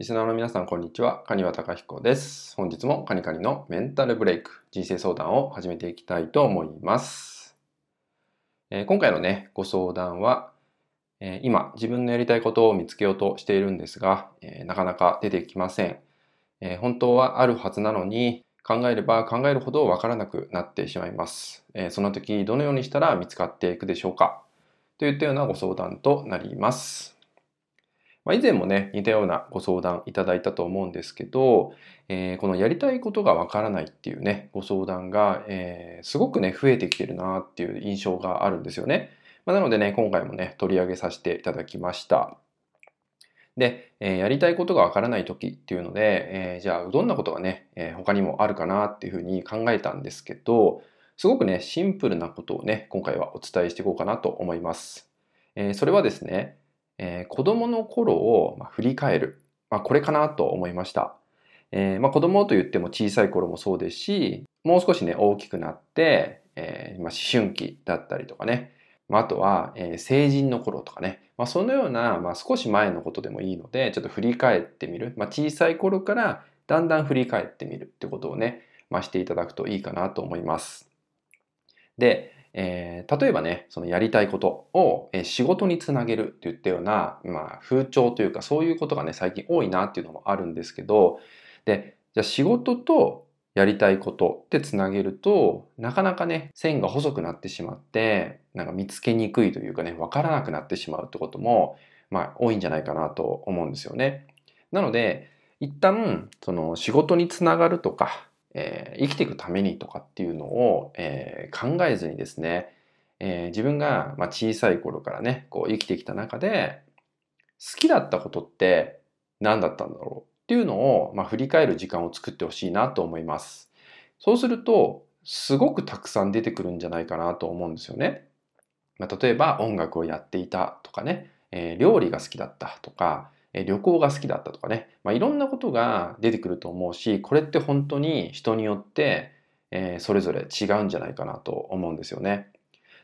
リスナーの皆さん、こんにちは。カニワタカヒコです。本日もカニカニのメンタルブレイク、人生相談を始めていきたいと思います。えー、今回のね、ご相談は、えー、今、自分のやりたいことを見つけようとしているんですが、えー、なかなか出てきません、え本当はあるはずなのに、考えれば考えるほどわからなくなってしまいます。えその時、どのようにしたら見つかっていくでしょうか？といったようなご相談となります。まあ、以前もね、似たようなご相談いただいたと思うんですけど、えー、このやりたいことがわからないっていうね、ご相談が、えー、すごくね、増えてきてるなっていう印象があるんですよね。まあ、なのでね、今回もね、取り上げさせていただきました。で、えー、やりたいことがわからない時っていうので、えー、じゃあどんなことがね、えー、他にもあるかなっていうふうに考えたんですけど、すごくね、シンプルなことをね、今回はお伝えしていこうかなと思います。えー、それはですね、えー、子供の頃を、振り返る。まあ、これかなと思いました。えー、まあ、子供と言っても小さい頃もそうですし、もう少しね、大きくなって、えー、まあ、思春期だったりとかね、まあ、あとは、えー、成人の頃とかね、まあ、そのような、まあ、少し前のことでもいいので、ちょっと振り返ってみる。まあ、小さい頃からだんだん振り返ってみるってことをね、まあ、していただくといいかなと思います。で、えー、例えばね、そのやりたいことを、えー、仕事につなげるって言ったような、まあ、風潮というかそういうことがね、最近多いなっていうのもあるんですけど、で、じゃあ仕事とやりたいことってつなげると、なかなかね、線が細くなってしまって、なんか見つけにくいというかね、わからなくなってしまうってことも、まあ、多いんじゃないかなと思うんですよね。なので、一旦、その仕事につながるとか、えー、生きていくためにとかっていうのを、えー、考えずにですね、えー、自分が、まあ、小さい頃からねこう生きてきた中で好きだったことって何だったんだろう？っていうのを、まあ、振り返る時間を作ってほしいなと思います。そうするとすごくたくさん出てくるんじゃないかなと思うんですよね。まあ、例えば音楽をやっていたとかね、え料理が好きだったとか、旅行が好きだったとかね、まあ、いろんなことが出てくると思うしこれって本当に人によって、えー、それぞれ違うんじゃないかなと思うんですよね。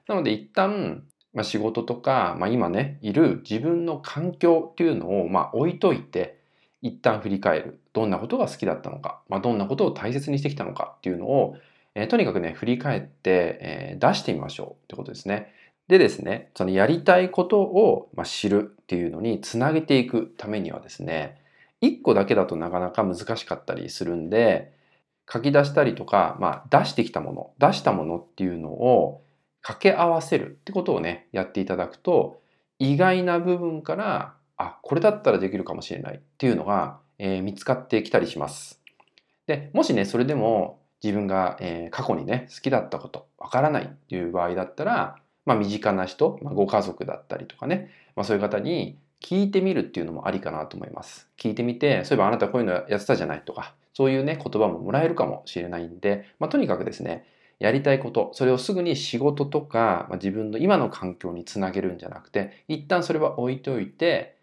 なので一旦、まあ、仕事とか、まあ、今ねいる自分の環境っていうのを、まあ、置いといて一旦振り返るどんなことが好きだったのか、まあ、どんなことを大切にしてきたのかっていうのを、えー、とにかくね振り返って、えー、出してみましょうってことですね。でですね、そのやりたいことを知るっていうのにつなげていくためにはですね、一個だけだとなかなか難しかったりするんで、書き出したりとか、まあ、出してきたもの、出したものっていうのを掛け合わせるってことをね、やっていただくと、意外な部分から、あ、これだったらできるかもしれないっていうのが、えー、見つかってきたりします。で、もしね、それでも自分が、えー、過去にね、好きだったこと、わからないっていう場合だったら、まあ、身近な人、まあ、ご家族だったりとかね、まあ、そういう方に聞いてみるっていうのもありかなと思います。聞いてみて、そういえばあなたこういうのやってたじゃないとか、そういうね、言葉ももらえるかもしれないんで、まあ、とにかくですね、やりたいこと、それをすぐに仕事とか、まあ、自分の今の環境につなげるんじゃなくて、一旦それは置いておいて、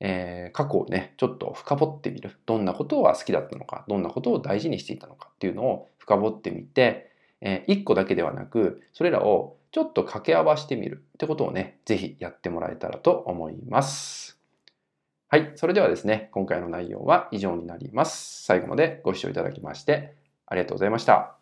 えー、過去をね、ちょっと深掘ってみる。どんなことが好きだったのか、どんなことを大事にしていたのかっていうのを深掘ってみて、えー、1個だけではなく、それらをちょっと掛け合わせてみるってことをね、ぜひやってもらえたらと思います。はい。それではですね、今回の内容は以上になります。最後までご視聴いただきましてありがとうございました。